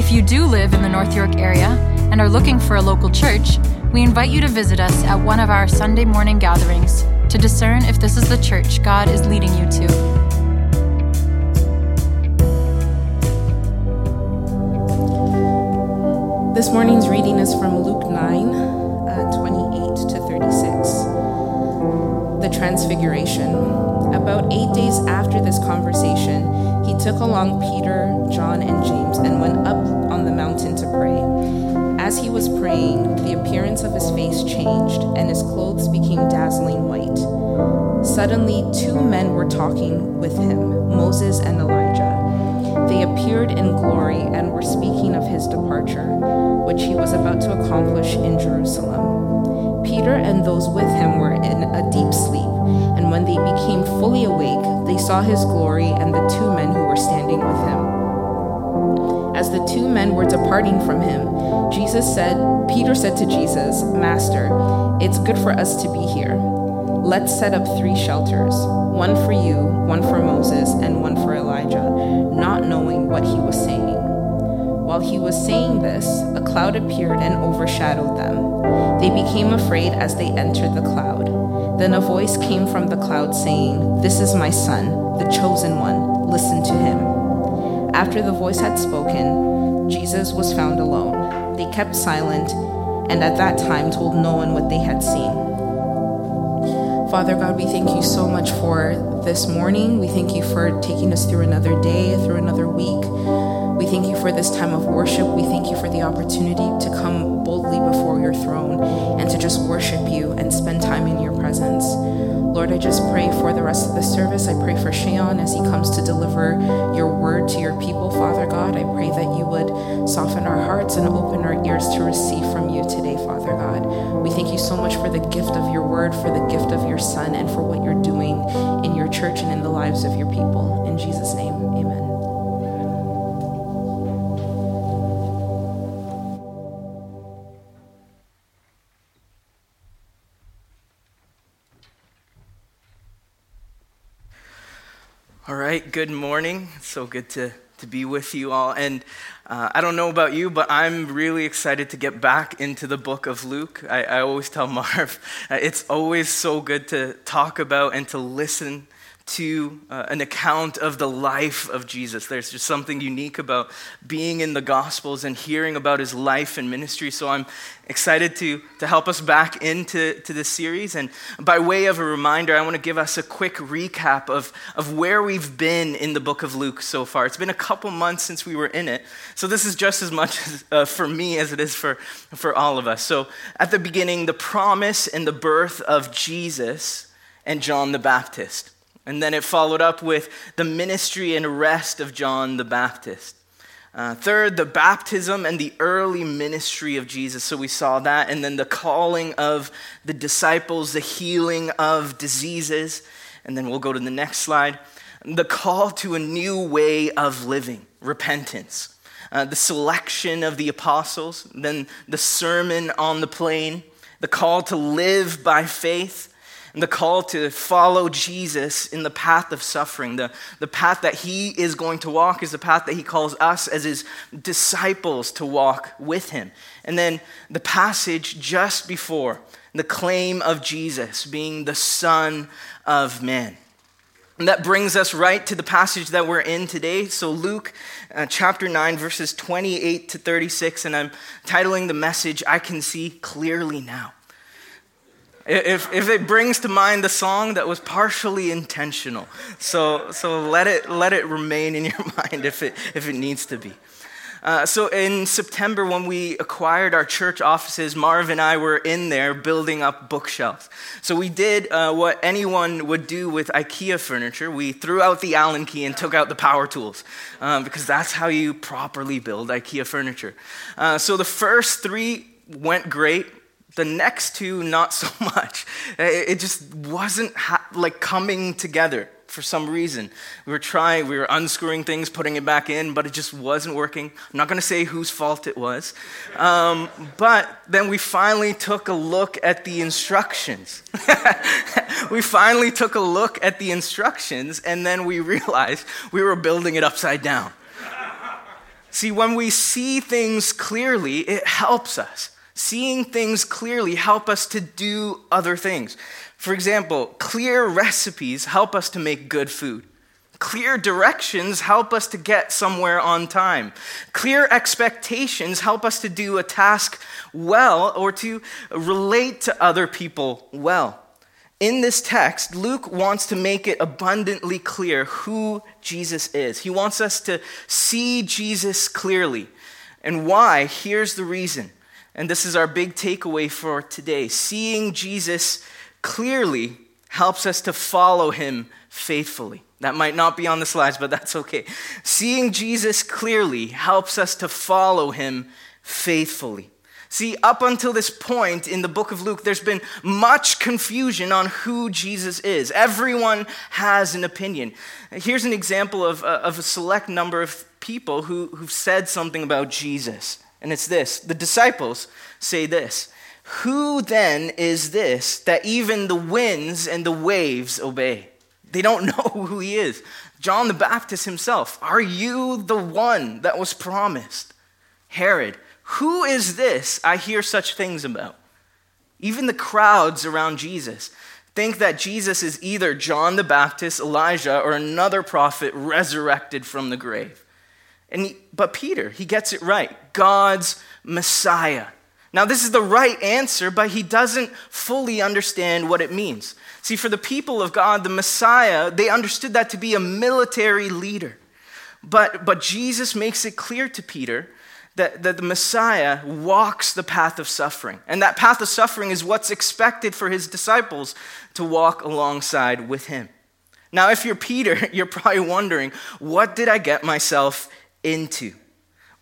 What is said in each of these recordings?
If you do live in the North York area and are looking for a local church, we invite you to visit us at one of our Sunday morning gatherings to discern if this is the church God is leading you to. This morning's reading is from Luke 9, uh, 28 to 36. The Transfiguration. About eight days after this conversation, he took along Peter, John, and James and went up praying, the appearance of his face changed, and his clothes became dazzling white. Suddenly, two men were talking with him Moses and Elijah. They appeared in glory and were speaking of his departure, which he was about to accomplish in Jerusalem. Peter and those with him were in a deep sleep, and when they became fully awake, they saw his glory and the two men who were standing with him. As the two men were departing from him, Jesus said, Peter said to Jesus, Master, it's good for us to be here. Let's set up three shelters one for you, one for Moses, and one for Elijah, not knowing what he was saying. While he was saying this, a cloud appeared and overshadowed them. They became afraid as they entered the cloud. Then a voice came from the cloud saying, This is my son, the chosen one. Listen to him. After the voice had spoken, Jesus was found alone. They kept silent and at that time told no one what they had seen. Father God, we thank you so much for this morning. We thank you for taking us through another day, through another week. We thank you for this time of worship. We thank you for the opportunity to come boldly before your throne and to just worship you and spend time in your presence. Lord, I just pray for the rest of the service. I pray for Shayon as he comes to deliver your word to your people, Father God. I pray that you would soften our hearts and open our ears to receive from you today, Father God. We thank you so much for the gift of your word, for the gift of your son, and for what you're doing in your church and in the lives of your people. In Jesus' name, Good morning. It's so good to, to be with you all. And uh, I don't know about you, but I'm really excited to get back into the book of Luke. I, I always tell Marv, uh, it's always so good to talk about and to listen to uh, an account of the life of Jesus. There's just something unique about being in the Gospels and hearing about his life and ministry. So I'm excited to, to help us back into to this series. And by way of a reminder, I want to give us a quick recap of, of where we've been in the book of Luke so far. It's been a couple months since we were in it. So this is just as much uh, for me as it is for, for all of us. So at the beginning, the promise and the birth of Jesus and John the Baptist. And then it followed up with the ministry and arrest of John the Baptist. Uh, third, the baptism and the early ministry of Jesus. So we saw that. And then the calling of the disciples, the healing of diseases. And then we'll go to the next slide. The call to a new way of living, repentance. Uh, the selection of the apostles. Then the sermon on the plain. The call to live by faith and the call to follow Jesus in the path of suffering. The, the path that he is going to walk is the path that he calls us as his disciples to walk with him. And then the passage just before, the claim of Jesus being the Son of Man. And that brings us right to the passage that we're in today. So, Luke uh, chapter 9, verses 28 to 36. And I'm titling the message, I Can See Clearly Now. If, if it brings to mind the song that was partially intentional. So, so let, it, let it remain in your mind if it, if it needs to be. Uh, so in September, when we acquired our church offices, Marv and I were in there building up bookshelves. So we did uh, what anyone would do with IKEA furniture. We threw out the Allen key and took out the power tools um, because that's how you properly build IKEA furniture. Uh, so the first three went great. The next two, not so much. It just wasn't ha- like coming together for some reason. We were trying, we were unscrewing things, putting it back in, but it just wasn't working. I'm not going to say whose fault it was. Um, but then we finally took a look at the instructions. we finally took a look at the instructions, and then we realized we were building it upside down. See, when we see things clearly, it helps us. Seeing things clearly help us to do other things. For example, clear recipes help us to make good food. Clear directions help us to get somewhere on time. Clear expectations help us to do a task well or to relate to other people well. In this text, Luke wants to make it abundantly clear who Jesus is. He wants us to see Jesus clearly. And why? Here's the reason. And this is our big takeaway for today. Seeing Jesus clearly helps us to follow him faithfully. That might not be on the slides, but that's okay. Seeing Jesus clearly helps us to follow him faithfully. See, up until this point in the book of Luke, there's been much confusion on who Jesus is. Everyone has an opinion. Here's an example of, of a select number of people who, who've said something about Jesus. And it's this the disciples say this who then is this that even the winds and the waves obey? They don't know who he is. John the Baptist himself, are you the one that was promised? Herod, who is this I hear such things about? Even the crowds around Jesus think that Jesus is either John the Baptist, Elijah, or another prophet resurrected from the grave. And he, but Peter, he gets it right. God's Messiah. Now, this is the right answer, but he doesn't fully understand what it means. See, for the people of God, the Messiah, they understood that to be a military leader. But, but Jesus makes it clear to Peter that, that the Messiah walks the path of suffering. And that path of suffering is what's expected for his disciples to walk alongside with him. Now, if you're Peter, you're probably wondering, what did I get myself into?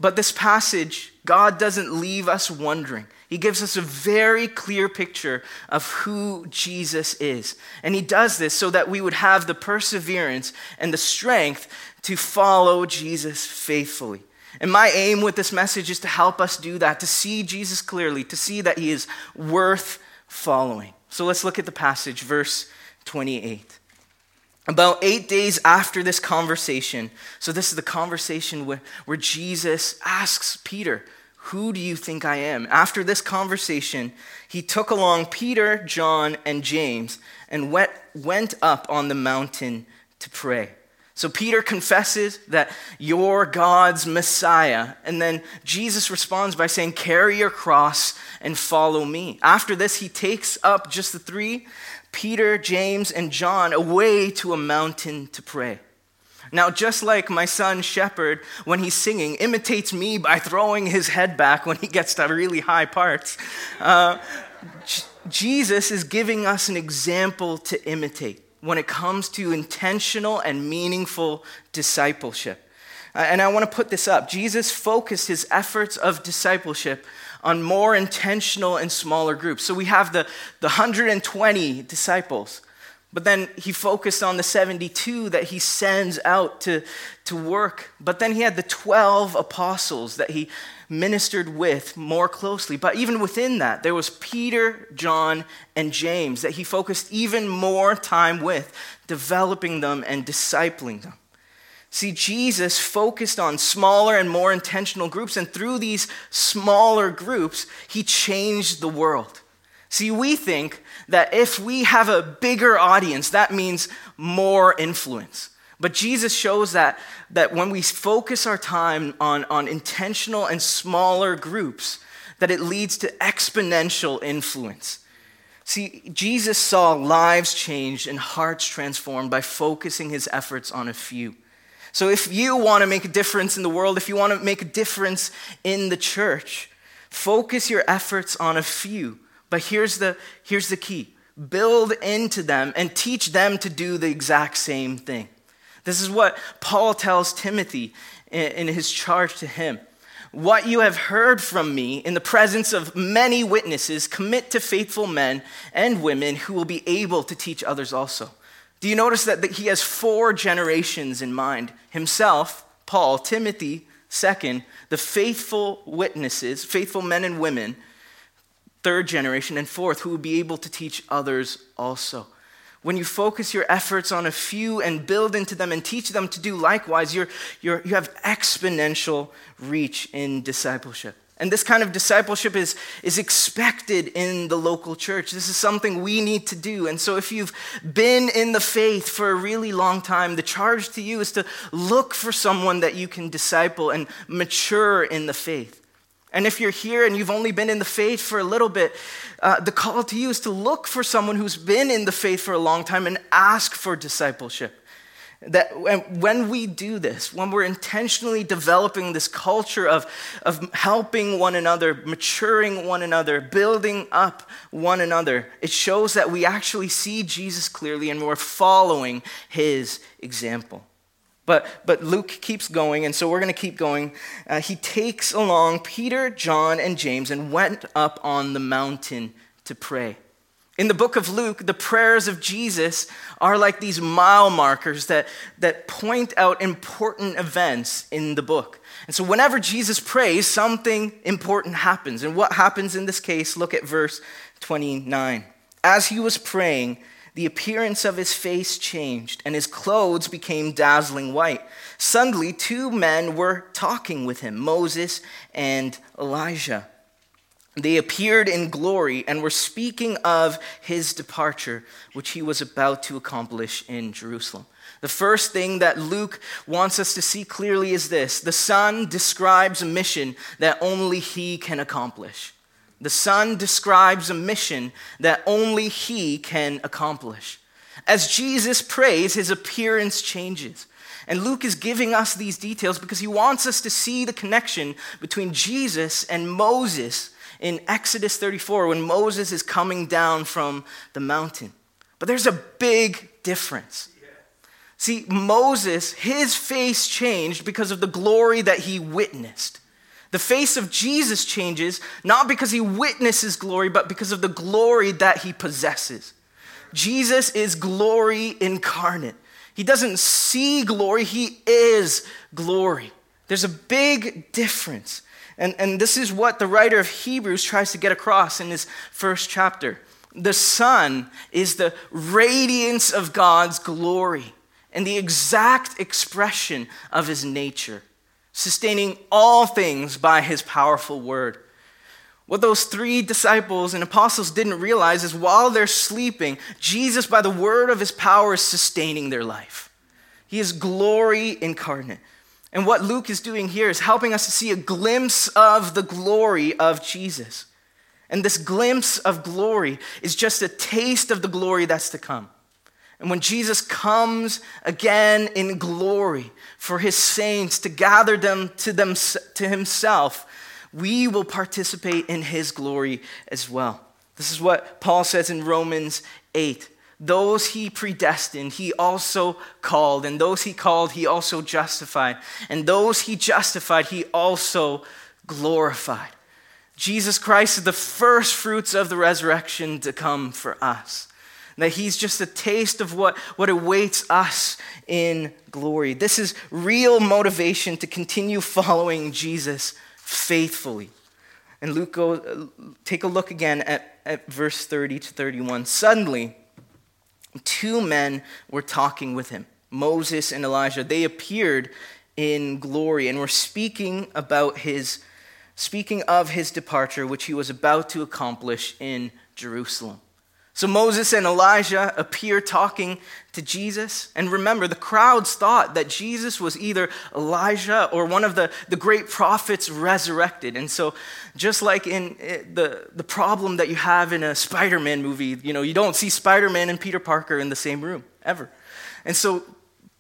But this passage, God doesn't leave us wondering. He gives us a very clear picture of who Jesus is. And He does this so that we would have the perseverance and the strength to follow Jesus faithfully. And my aim with this message is to help us do that, to see Jesus clearly, to see that He is worth following. So let's look at the passage, verse 28. About eight days after this conversation, so this is the conversation where, where Jesus asks Peter, Who do you think I am? After this conversation, he took along Peter, John, and James and went, went up on the mountain to pray. So Peter confesses that you're God's Messiah. And then Jesus responds by saying, Carry your cross and follow me. After this, he takes up just the three Peter, James, and John away to a mountain to pray. Now, just like my son Shepherd, when he's singing, imitates me by throwing his head back when he gets to really high parts, uh, J- Jesus is giving us an example to imitate when it comes to intentional and meaningful discipleship. And I want to put this up. Jesus focused his efforts of discipleship on more intentional and smaller groups. So we have the, the 120 disciples, but then he focused on the 72 that he sends out to, to work. But then he had the 12 apostles that he ministered with more closely. But even within that, there was Peter, John, and James that he focused even more time with, developing them and discipling them. See, Jesus focused on smaller and more intentional groups, and through these smaller groups, he changed the world. See, we think that if we have a bigger audience, that means more influence. But Jesus shows that, that when we focus our time on, on intentional and smaller groups, that it leads to exponential influence. See, Jesus saw lives changed and hearts transformed by focusing his efforts on a few. So if you want to make a difference in the world, if you want to make a difference in the church, focus your efforts on a few. But here's the, here's the key build into them and teach them to do the exact same thing. This is what Paul tells Timothy in his charge to him. What you have heard from me in the presence of many witnesses, commit to faithful men and women who will be able to teach others also. Do you notice that he has four generations in mind? Himself, Paul, Timothy, second, the faithful witnesses, faithful men and women, third generation, and fourth, who will be able to teach others also. When you focus your efforts on a few and build into them and teach them to do likewise, you're, you're, you have exponential reach in discipleship. And this kind of discipleship is, is expected in the local church. This is something we need to do. And so, if you've been in the faith for a really long time, the charge to you is to look for someone that you can disciple and mature in the faith. And if you're here and you've only been in the faith for a little bit, uh, the call to you is to look for someone who's been in the faith for a long time and ask for discipleship. That when we do this, when we're intentionally developing this culture of, of helping one another, maturing one another, building up one another, it shows that we actually see Jesus clearly and we're following his example. But, but Luke keeps going, and so we're going to keep going. Uh, he takes along Peter, John, and James and went up on the mountain to pray. In the book of Luke, the prayers of Jesus are like these mile markers that, that point out important events in the book. And so, whenever Jesus prays, something important happens. And what happens in this case, look at verse 29. As he was praying, the appearance of his face changed, and his clothes became dazzling white. Suddenly, two men were talking with him Moses and Elijah they appeared in glory and were speaking of his departure, which he was about to accomplish in Jerusalem. The first thing that Luke wants us to see clearly is this the Son describes a mission that only he can accomplish. The Son describes a mission that only he can accomplish. As Jesus prays, his appearance changes. And Luke is giving us these details because he wants us to see the connection between Jesus and Moses in Exodus 34 when Moses is coming down from the mountain. But there's a big difference. See, Moses, his face changed because of the glory that he witnessed. The face of Jesus changes not because he witnesses glory, but because of the glory that he possesses. Jesus is glory incarnate. He doesn't see glory, he is glory. There's a big difference. And, and this is what the writer of Hebrews tries to get across in his first chapter. The Son is the radiance of God's glory and the exact expression of his nature, sustaining all things by his powerful word. What those three disciples and apostles didn't realize is while they're sleeping, Jesus, by the word of his power, is sustaining their life. He is glory incarnate. And what Luke is doing here is helping us to see a glimpse of the glory of Jesus. And this glimpse of glory is just a taste of the glory that's to come. And when Jesus comes again in glory for his saints to gather them to, them to himself, we will participate in his glory as well. This is what Paul says in Romans 8 those he predestined, he also called. And those he called, he also justified. And those he justified, he also glorified. Jesus Christ is the first fruits of the resurrection to come for us. That he's just a taste of what, what awaits us in glory. This is real motivation to continue following Jesus faithfully. And Luke, go, take a look again at, at verse 30 to 31. Suddenly, two men were talking with him Moses and Elijah. They appeared in glory and were speaking about his speaking of his departure which he was about to accomplish in Jerusalem. So Moses and Elijah appear talking to Jesus. And remember, the crowds thought that Jesus was either Elijah or one of the, the great prophets resurrected. And so, just like in eh, the, the problem that you have in a Spider Man movie, you know, you don't see Spider Man and Peter Parker in the same room, ever. And so,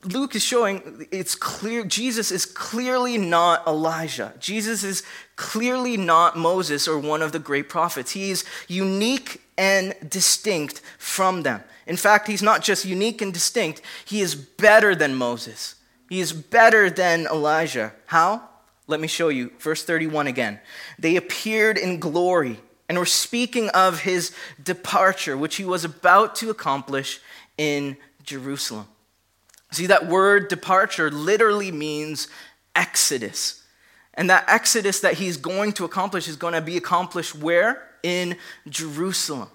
Luke is showing it's clear Jesus is clearly not Elijah. Jesus is clearly not Moses or one of the great prophets. He is unique and distinct from them. In fact, he's not just unique and distinct, he is better than Moses. He is better than Elijah. How? Let me show you. Verse 31 again. They appeared in glory and were speaking of his departure, which he was about to accomplish in Jerusalem. See, that word departure literally means exodus. And that exodus that he's going to accomplish is going to be accomplished where? In Jerusalem.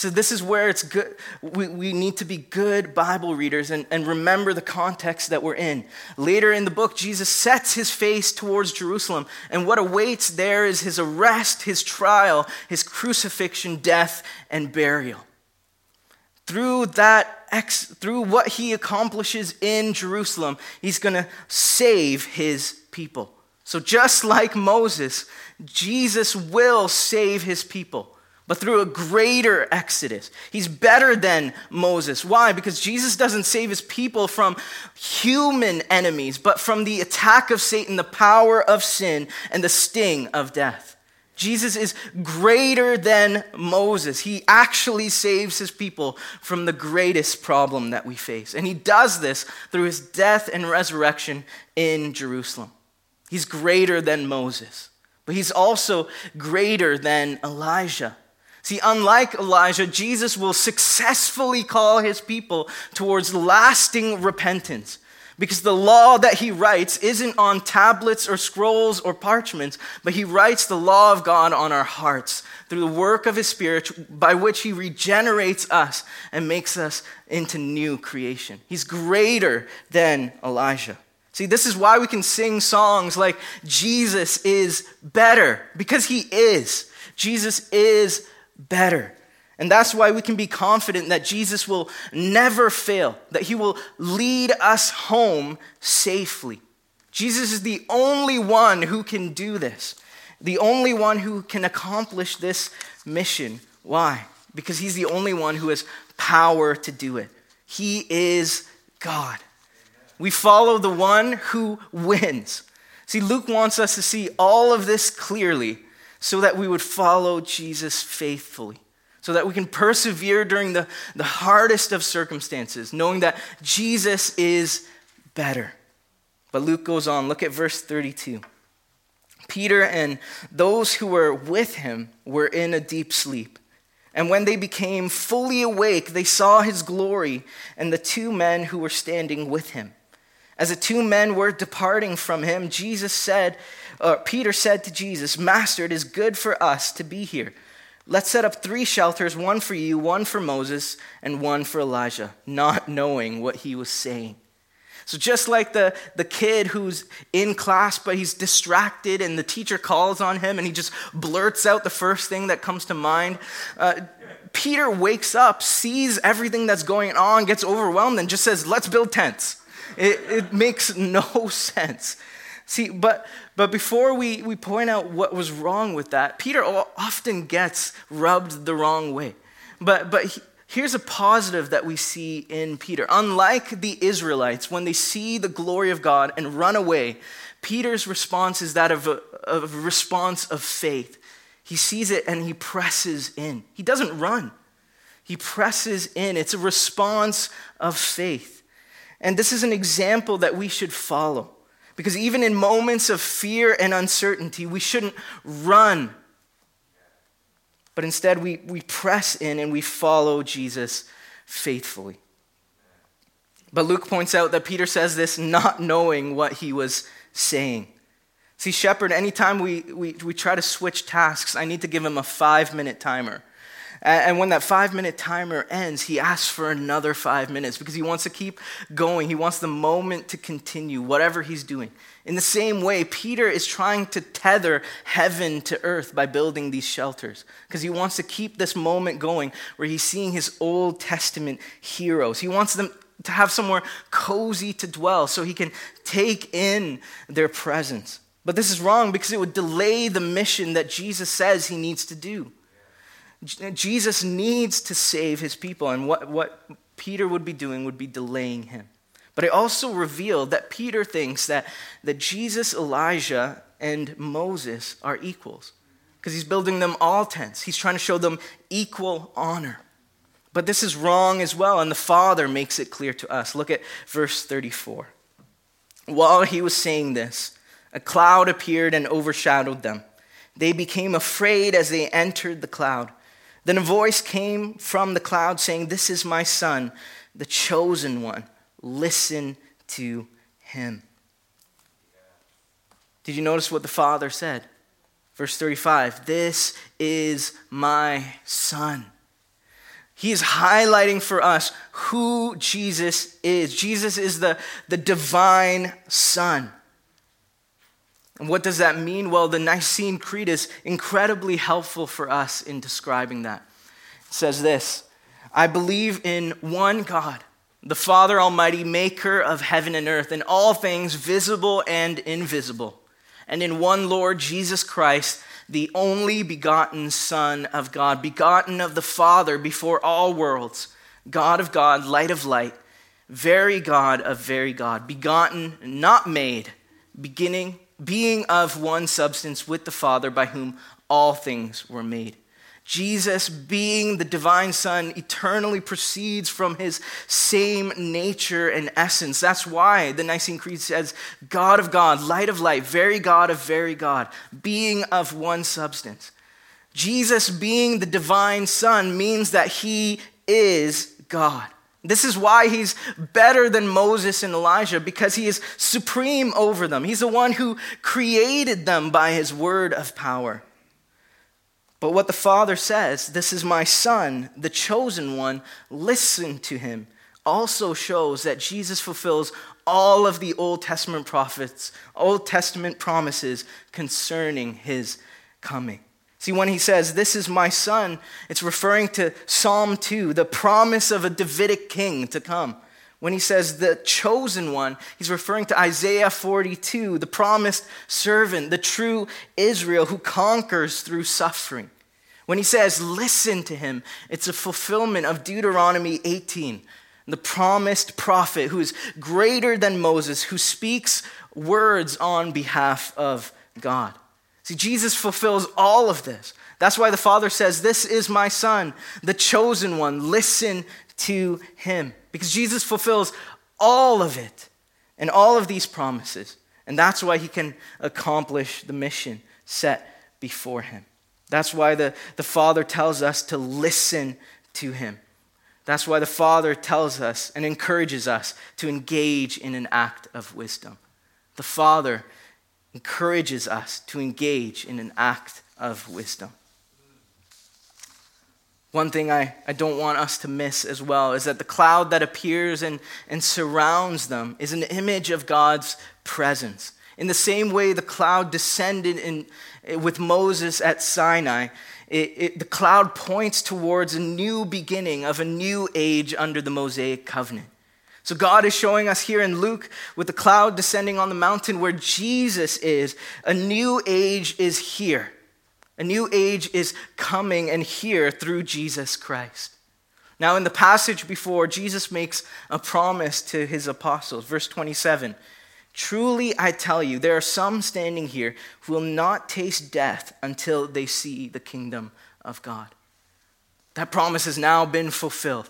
So, this is where it's good. We, we need to be good Bible readers and, and remember the context that we're in. Later in the book, Jesus sets his face towards Jerusalem, and what awaits there is his arrest, his trial, his crucifixion, death, and burial. Through that, ex, through what he accomplishes in Jerusalem, he's going to save his people. So, just like Moses, Jesus will save his people, but through a greater exodus. He's better than Moses. Why? Because Jesus doesn't save his people from human enemies, but from the attack of Satan, the power of sin, and the sting of death. Jesus is greater than Moses. He actually saves his people from the greatest problem that we face. And he does this through his death and resurrection in Jerusalem. He's greater than Moses, but he's also greater than Elijah. See, unlike Elijah, Jesus will successfully call his people towards lasting repentance. Because the law that he writes isn't on tablets or scrolls or parchments, but he writes the law of God on our hearts through the work of his Spirit by which he regenerates us and makes us into new creation. He's greater than Elijah. See, this is why we can sing songs like Jesus is better, because he is. Jesus is better. And that's why we can be confident that Jesus will never fail, that he will lead us home safely. Jesus is the only one who can do this, the only one who can accomplish this mission. Why? Because he's the only one who has power to do it. He is God. We follow the one who wins. See, Luke wants us to see all of this clearly so that we would follow Jesus faithfully so that we can persevere during the, the hardest of circumstances, knowing that Jesus is better. But Luke goes on, look at verse 32. Peter and those who were with him were in a deep sleep. And when they became fully awake, they saw his glory and the two men who were standing with him. As the two men were departing from him, Jesus said, uh, Peter said to Jesus, Master, it is good for us to be here. Let's set up three shelters one for you, one for Moses, and one for Elijah, not knowing what he was saying. So, just like the, the kid who's in class, but he's distracted, and the teacher calls on him and he just blurts out the first thing that comes to mind, uh, Peter wakes up, sees everything that's going on, gets overwhelmed, and just says, Let's build tents. It, it makes no sense. See, but, but before we, we point out what was wrong with that, Peter often gets rubbed the wrong way. But, but he, here's a positive that we see in Peter. Unlike the Israelites, when they see the glory of God and run away, Peter's response is that of a, of a response of faith. He sees it and he presses in. He doesn't run, he presses in. It's a response of faith. And this is an example that we should follow. Because even in moments of fear and uncertainty, we shouldn't run. But instead, we, we press in and we follow Jesus faithfully. But Luke points out that Peter says this not knowing what he was saying. See, Shepherd, anytime we, we, we try to switch tasks, I need to give him a five minute timer. And when that five minute timer ends, he asks for another five minutes because he wants to keep going. He wants the moment to continue, whatever he's doing. In the same way, Peter is trying to tether heaven to earth by building these shelters because he wants to keep this moment going where he's seeing his Old Testament heroes. He wants them to have somewhere cozy to dwell so he can take in their presence. But this is wrong because it would delay the mission that Jesus says he needs to do. Jesus needs to save his people, and what, what Peter would be doing would be delaying him. But it also revealed that Peter thinks that, that Jesus, Elijah, and Moses are equals because he's building them all tents. He's trying to show them equal honor. But this is wrong as well, and the Father makes it clear to us. Look at verse 34. While he was saying this, a cloud appeared and overshadowed them. They became afraid as they entered the cloud. Then a voice came from the cloud saying, This is my son, the chosen one. Listen to him. Did you notice what the Father said? Verse 35 This is my son. He is highlighting for us who Jesus is. Jesus is the, the divine Son. And what does that mean? Well, the Nicene Creed is incredibly helpful for us in describing that. It says this I believe in one God, the Father Almighty, maker of heaven and earth, and all things visible and invisible, and in one Lord Jesus Christ the only begotten Son of God, begotten of the Father before all worlds, God of God, light of light, very God of very God, begotten, not made, beginning, being of one substance with the Father, by whom all things were made Jesus, being the divine Son, eternally proceeds from his same nature and essence. That's why the Nicene Creed says, God of God, light of light, very God of very God, being of one substance. Jesus, being the divine Son, means that he is God. This is why he's better than Moses and Elijah, because he is supreme over them. He's the one who created them by his word of power. But what the Father says, this is my Son, the chosen one, listen to him, also shows that Jesus fulfills all of the Old Testament prophets, Old Testament promises concerning his coming. See, when he says, This is my son, it's referring to Psalm 2, the promise of a Davidic king to come. When he says the chosen one, he's referring to Isaiah 42, the promised servant, the true Israel who conquers through suffering. When he says, listen to him, it's a fulfillment of Deuteronomy 18, the promised prophet who is greater than Moses, who speaks words on behalf of God. See, Jesus fulfills all of this. That's why the Father says, This is my Son, the chosen one. Listen to him because Jesus fulfills all of it and all of these promises. And that's why he can accomplish the mission set before him. That's why the, the Father tells us to listen to him. That's why the Father tells us and encourages us to engage in an act of wisdom. The Father encourages us to engage in an act of wisdom. One thing I, I don't want us to miss as well is that the cloud that appears and, and surrounds them is an image of God's presence. In the same way the cloud descended in, with Moses at Sinai, it, it, the cloud points towards a new beginning of a new age under the Mosaic covenant. So God is showing us here in Luke with the cloud descending on the mountain where Jesus is. A new age is here. A new age is coming and here through Jesus Christ. Now, in the passage before, Jesus makes a promise to his apostles. Verse 27 Truly, I tell you, there are some standing here who will not taste death until they see the kingdom of God. That promise has now been fulfilled.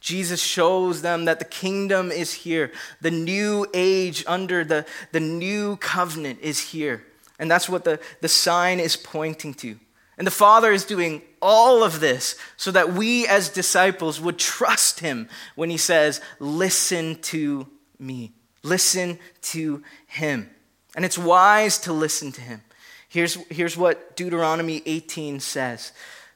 Jesus shows them that the kingdom is here. The new age under the, the new covenant is here. And that's what the, the sign is pointing to. And the Father is doing all of this so that we as disciples would trust Him when He says, Listen to me. Listen to Him. And it's wise to listen to Him. Here's, here's what Deuteronomy 18 says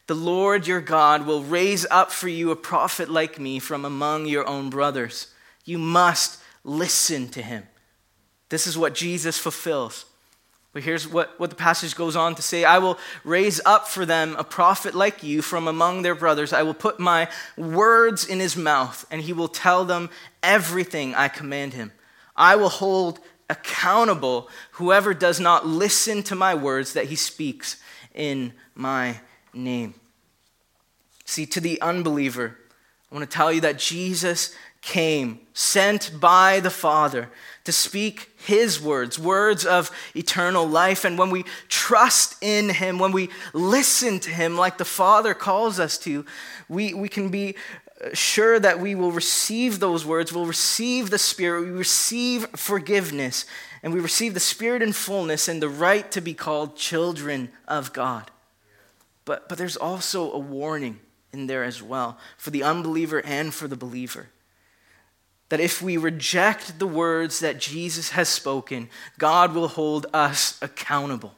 The Lord your God will raise up for you a prophet like me from among your own brothers. You must listen to Him. This is what Jesus fulfills. But here's what, what the passage goes on to say I will raise up for them a prophet like you from among their brothers. I will put my words in his mouth, and he will tell them everything I command him. I will hold accountable whoever does not listen to my words that he speaks in my name. See, to the unbeliever, I want to tell you that Jesus came, sent by the Father to speak his words, words of eternal life. And when we trust in him, when we listen to him like the Father calls us to, we, we can be uh, sure that we will receive those words, we'll receive the Spirit, we receive forgiveness, and we receive the Spirit in fullness and the right to be called children of God. But, but there's also a warning in there as well for the unbeliever and for the believer that if we reject the words that Jesus has spoken, God will hold us accountable.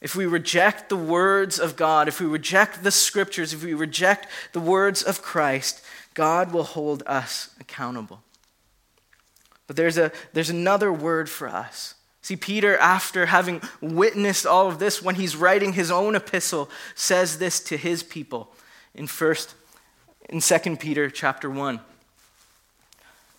If we reject the words of God, if we reject the scriptures, if we reject the words of Christ, God will hold us accountable. But there's, a, there's another word for us. See, Peter, after having witnessed all of this, when he's writing his own epistle, says this to his people in first in 2 Peter chapter 1.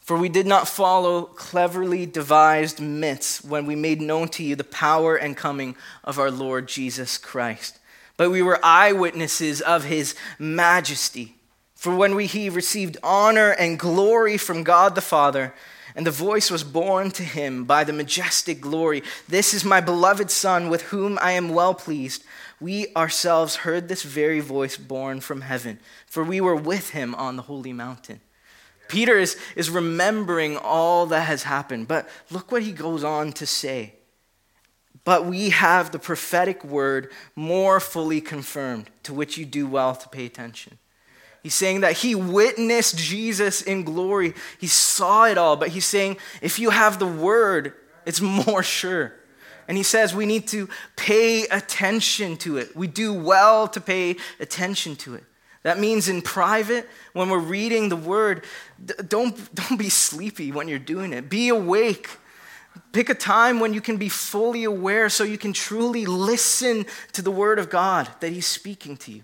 For we did not follow cleverly devised myths when we made known to you the power and coming of our Lord Jesus Christ, but we were eyewitnesses of his majesty. For when we, he received honor and glory from God the Father, and the voice was borne to him by the majestic glory This is my beloved Son, with whom I am well pleased. We ourselves heard this very voice borne from heaven, for we were with him on the holy mountain. Peter is, is remembering all that has happened, but look what he goes on to say. But we have the prophetic word more fully confirmed, to which you do well to pay attention. He's saying that he witnessed Jesus in glory. He saw it all, but he's saying if you have the word, it's more sure. And he says we need to pay attention to it. We do well to pay attention to it. That means in private, when we're reading the word, don't, don't be sleepy when you're doing it. Be awake. Pick a time when you can be fully aware so you can truly listen to the word of God that he's speaking to you.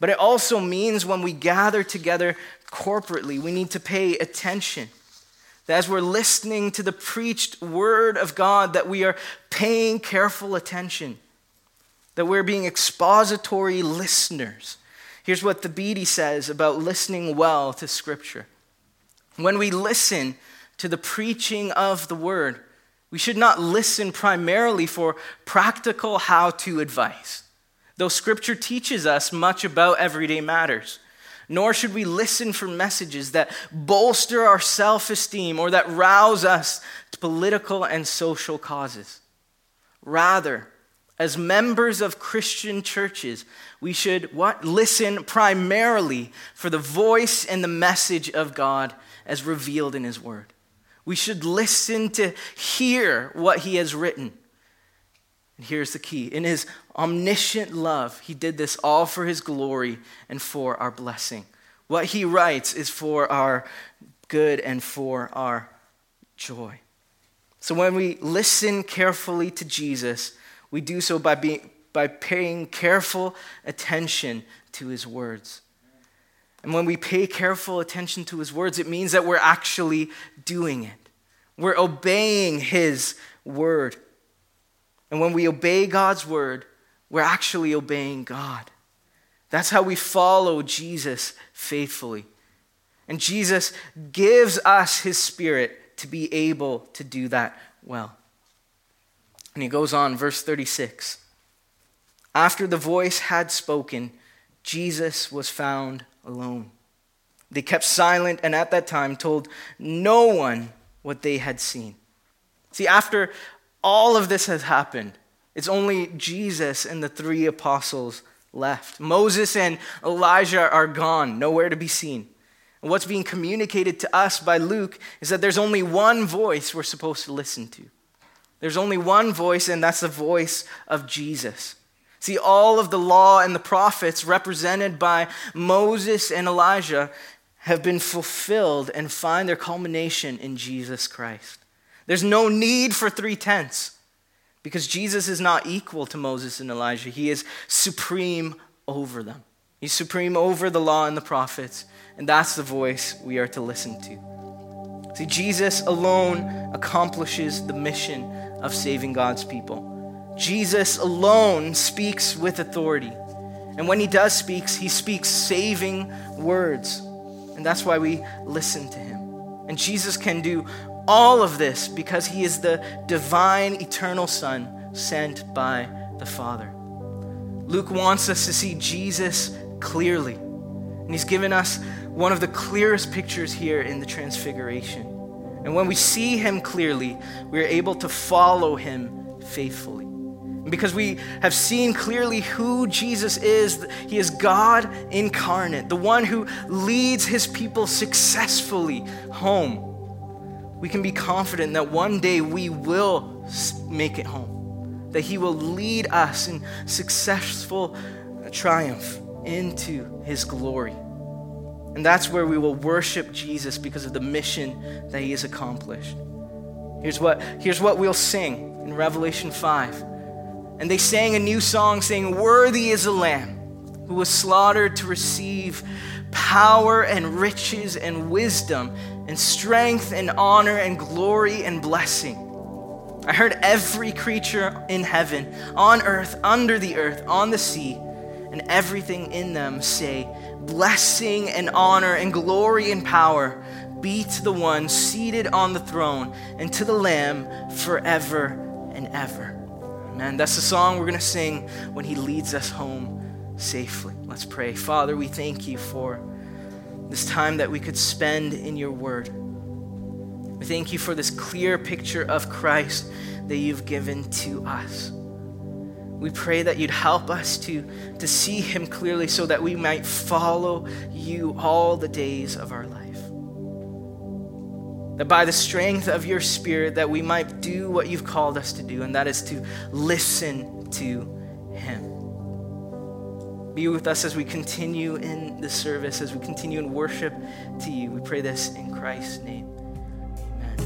But it also means when we gather together corporately, we need to pay attention. That as we're listening to the preached word of God, that we are paying careful attention, that we're being expository listeners. Here's what the Beatty says about listening well to Scripture. When we listen to the preaching of the word, we should not listen primarily for practical how to advice though Scripture teaches us much about everyday matters. Nor should we listen for messages that bolster our self esteem or that rouse us to political and social causes. Rather, as members of Christian churches, we should what? Listen primarily for the voice and the message of God as revealed in His Word. We should listen to hear what He has written and here's the key in his omniscient love, he did this all for his glory and for our blessing. What he writes is for our good and for our joy. So when we listen carefully to Jesus, we do so by, being, by paying careful attention to his words. And when we pay careful attention to his words, it means that we're actually doing it. We're obeying his word. And when we obey God's word, we're actually obeying God. That's how we follow Jesus faithfully. And Jesus gives us his spirit to be able to do that well. And he goes on, verse 36. After the voice had spoken, Jesus was found alone. They kept silent and at that time told no one what they had seen. See, after all of this has happened. It's only Jesus and the three apostles left. Moses and Elijah are gone, nowhere to be seen. And what's being communicated to us by Luke is that there's only one voice we're supposed to listen to. There's only one voice, and that's the voice of Jesus. See, all of the law and the prophets represented by Moses and Elijah have been fulfilled and find their culmination in Jesus Christ. There's no need for three tenths because Jesus is not equal to Moses and Elijah. He is supreme over them. He's supreme over the law and the prophets, and that's the voice we are to listen to. See, Jesus alone accomplishes the mission of saving God's people. Jesus alone speaks with authority. And when he does speak, he speaks saving words. And that's why we listen to him. And Jesus can do all of this because he is the divine, eternal Son sent by the Father. Luke wants us to see Jesus clearly. And he's given us one of the clearest pictures here in the Transfiguration. And when we see him clearly, we are able to follow him faithfully. And because we have seen clearly who Jesus is, he is God incarnate, the one who leads his people successfully home. We can be confident that one day we will make it home, that he will lead us in successful triumph into his glory. And that's where we will worship Jesus because of the mission that he has accomplished. Here's what, here's what we'll sing in Revelation 5. And they sang a new song saying, Worthy is the Lamb who was slaughtered to receive power and riches and wisdom and strength and honor and glory and blessing. I heard every creature in heaven, on earth, under the earth, on the sea, and everything in them say, Blessing and honor and glory and power be to the one seated on the throne and to the Lamb forever and ever. Amen. That's the song we're going to sing when He leads us home safely. Let's pray. Father, we thank you for this time that we could spend in your word. We thank you for this clear picture of Christ that you've given to us. We pray that you'd help us to, to see him clearly so that we might follow you all the days of our life. That by the strength of your spirit that we might do what you've called us to do, and that is to listen to him. Be with us as we continue in the service, as we continue in worship to you. We pray this in Christ's name. Amen.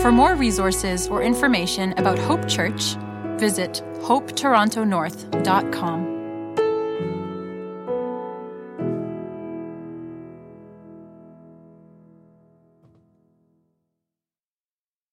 For more resources or information about Hope Church, visit hopetorontonorth.com.